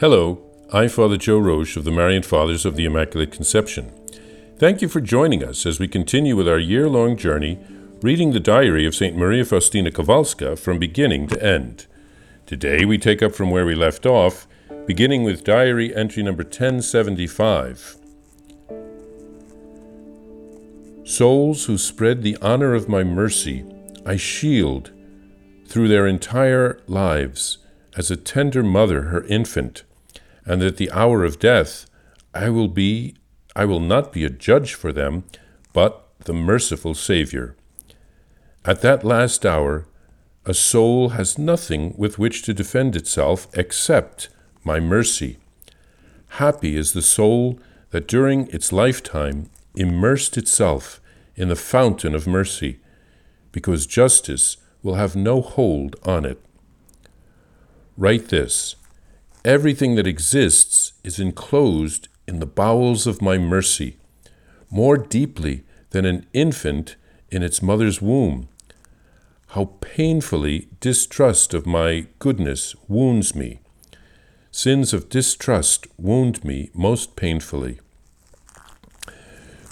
Hello, I'm Father Joe Roesch of the Marian Fathers of the Immaculate Conception. Thank you for joining us as we continue with our year long journey reading the diary of St. Maria Faustina Kowalska from beginning to end. Today we take up from where we left off, beginning with diary entry number 1075. Souls who spread the honor of my mercy, I shield through their entire lives as a tender mother her infant and at the hour of death I will be I will not be a judge for them, but the merciful Savior. At that last hour, a soul has nothing with which to defend itself except my mercy. Happy is the soul that during its lifetime immersed itself in the fountain of mercy, because justice will have no hold on it. Write this Everything that exists is enclosed in the bowels of my mercy, more deeply than an infant in its mother's womb. How painfully distrust of my goodness wounds me. Sins of distrust wound me most painfully.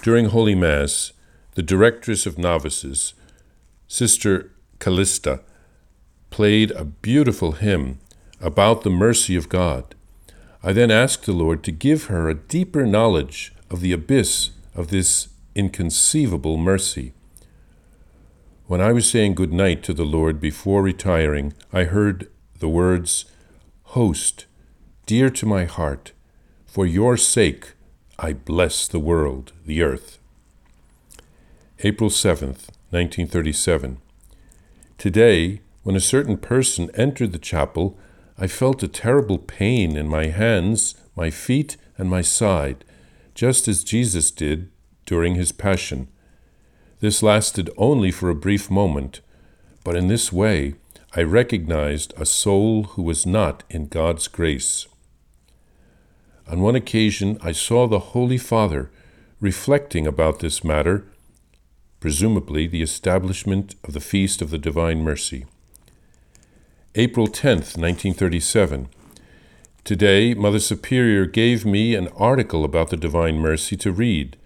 During Holy Mass, the directress of novices, Sister Callista, played a beautiful hymn about the mercy of God. I then asked the Lord to give her a deeper knowledge of the abyss of this inconceivable mercy. When I was saying good night to the Lord before retiring, I heard the words, Host, dear to my heart, for your sake I bless the world, the earth. April 7th, 1937. Today, when a certain person entered the chapel, I felt a terrible pain in my hands, my feet, and my side, just as Jesus did during his Passion. This lasted only for a brief moment, but in this way I recognized a soul who was not in God's grace. On one occasion, I saw the Holy Father reflecting about this matter, presumably the establishment of the Feast of the Divine Mercy. April 10th, 1937. Today, Mother Superior gave me an article about the Divine Mercy to read,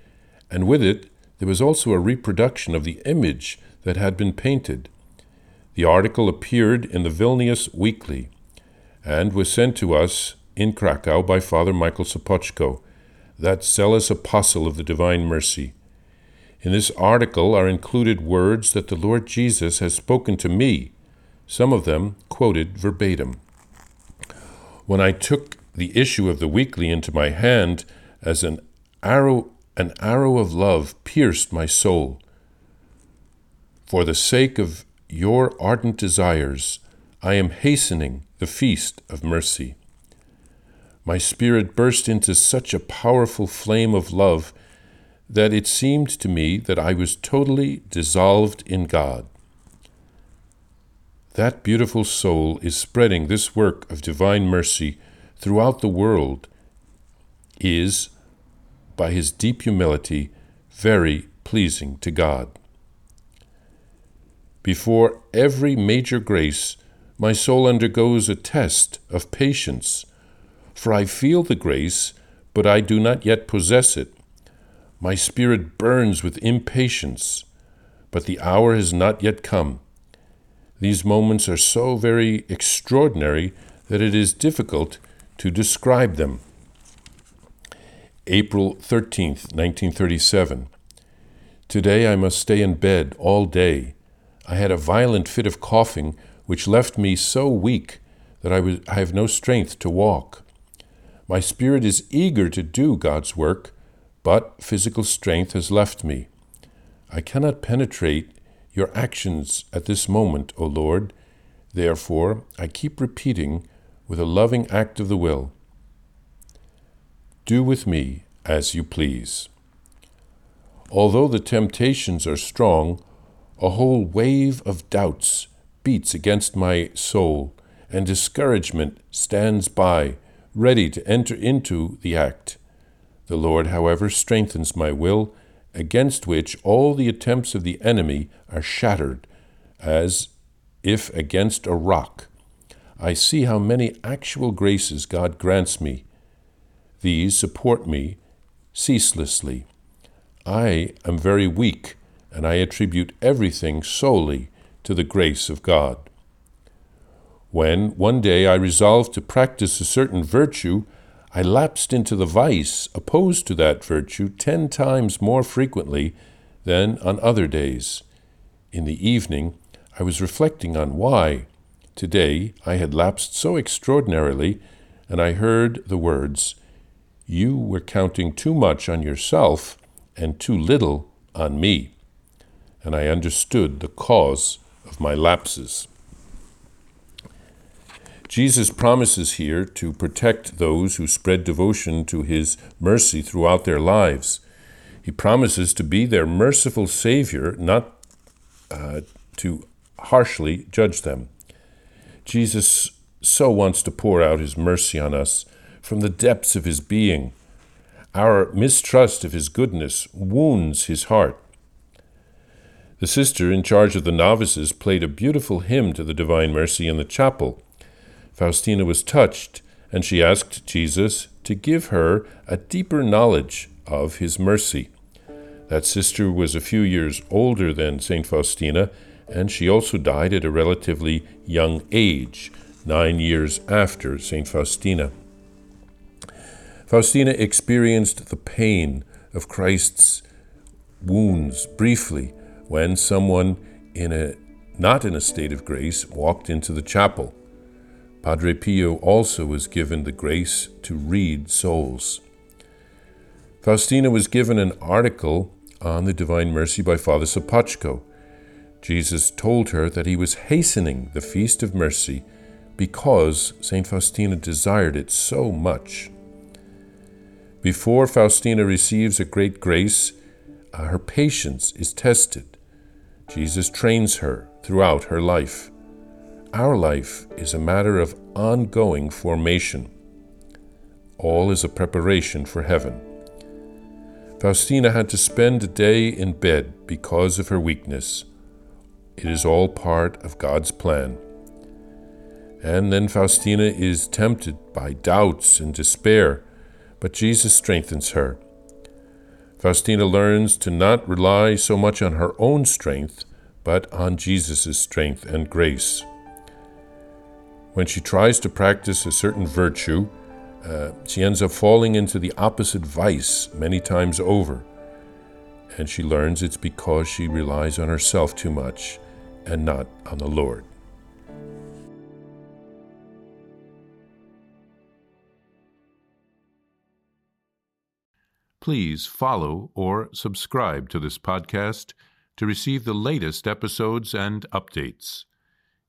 and with it there was also a reproduction of the image that had been painted. The article appeared in the Vilnius Weekly and was sent to us in Krakow by Father Michael Sopoćko, that zealous apostle of the Divine Mercy. In this article are included words that the Lord Jesus has spoken to me some of them quoted verbatim. When I took the issue of the weekly into my hand as an arrow an arrow of love pierced my soul. For the sake of your ardent desires, I am hastening the feast of mercy. My spirit burst into such a powerful flame of love that it seemed to me that I was totally dissolved in God. That beautiful soul is spreading this work of divine mercy throughout the world, is, by his deep humility, very pleasing to God. Before every major grace, my soul undergoes a test of patience, for I feel the grace, but I do not yet possess it. My spirit burns with impatience, but the hour has not yet come. These moments are so very extraordinary that it is difficult to describe them. April 13th, 1937. Today I must stay in bed all day. I had a violent fit of coughing which left me so weak that I, was, I have no strength to walk. My spirit is eager to do God's work, but physical strength has left me. I cannot penetrate your actions at this moment, O Lord. Therefore, I keep repeating with a loving act of the will Do with me as you please. Although the temptations are strong, a whole wave of doubts beats against my soul, and discouragement stands by, ready to enter into the act. The Lord, however, strengthens my will against which all the attempts of the enemy are shattered, as if against a rock. I see how many actual graces God grants me. These support me ceaselessly. I am very weak, and I attribute everything solely to the grace of God. When one day I resolved to practice a certain virtue, I lapsed into the vice opposed to that virtue ten times more frequently than on other days. In the evening, I was reflecting on why, today, I had lapsed so extraordinarily, and I heard the words, You were counting too much on yourself and too little on me. And I understood the cause of my lapses. Jesus promises here to protect those who spread devotion to his mercy throughout their lives. He promises to be their merciful Savior, not uh, to harshly judge them. Jesus so wants to pour out his mercy on us from the depths of his being. Our mistrust of his goodness wounds his heart. The sister in charge of the novices played a beautiful hymn to the Divine Mercy in the chapel. Faustina was touched, and she asked Jesus to give her a deeper knowledge of his mercy. That sister was a few years older than St. Faustina, and she also died at a relatively young age, nine years after St. Faustina. Faustina experienced the pain of Christ's wounds briefly when someone in a not in a state of grace walked into the chapel. Padre Pio also was given the grace to read souls. Faustina was given an article on the Divine Mercy by Father Sopocko. Jesus told her that he was hastening the Feast of Mercy because St. Faustina desired it so much. Before Faustina receives a great grace, uh, her patience is tested. Jesus trains her throughout her life. Our life is a matter of ongoing formation. All is a preparation for heaven. Faustina had to spend a day in bed because of her weakness. It is all part of God's plan. And then Faustina is tempted by doubts and despair, but Jesus strengthens her. Faustina learns to not rely so much on her own strength, but on Jesus' strength and grace. When she tries to practice a certain virtue, uh, she ends up falling into the opposite vice many times over. And she learns it's because she relies on herself too much and not on the Lord. Please follow or subscribe to this podcast to receive the latest episodes and updates.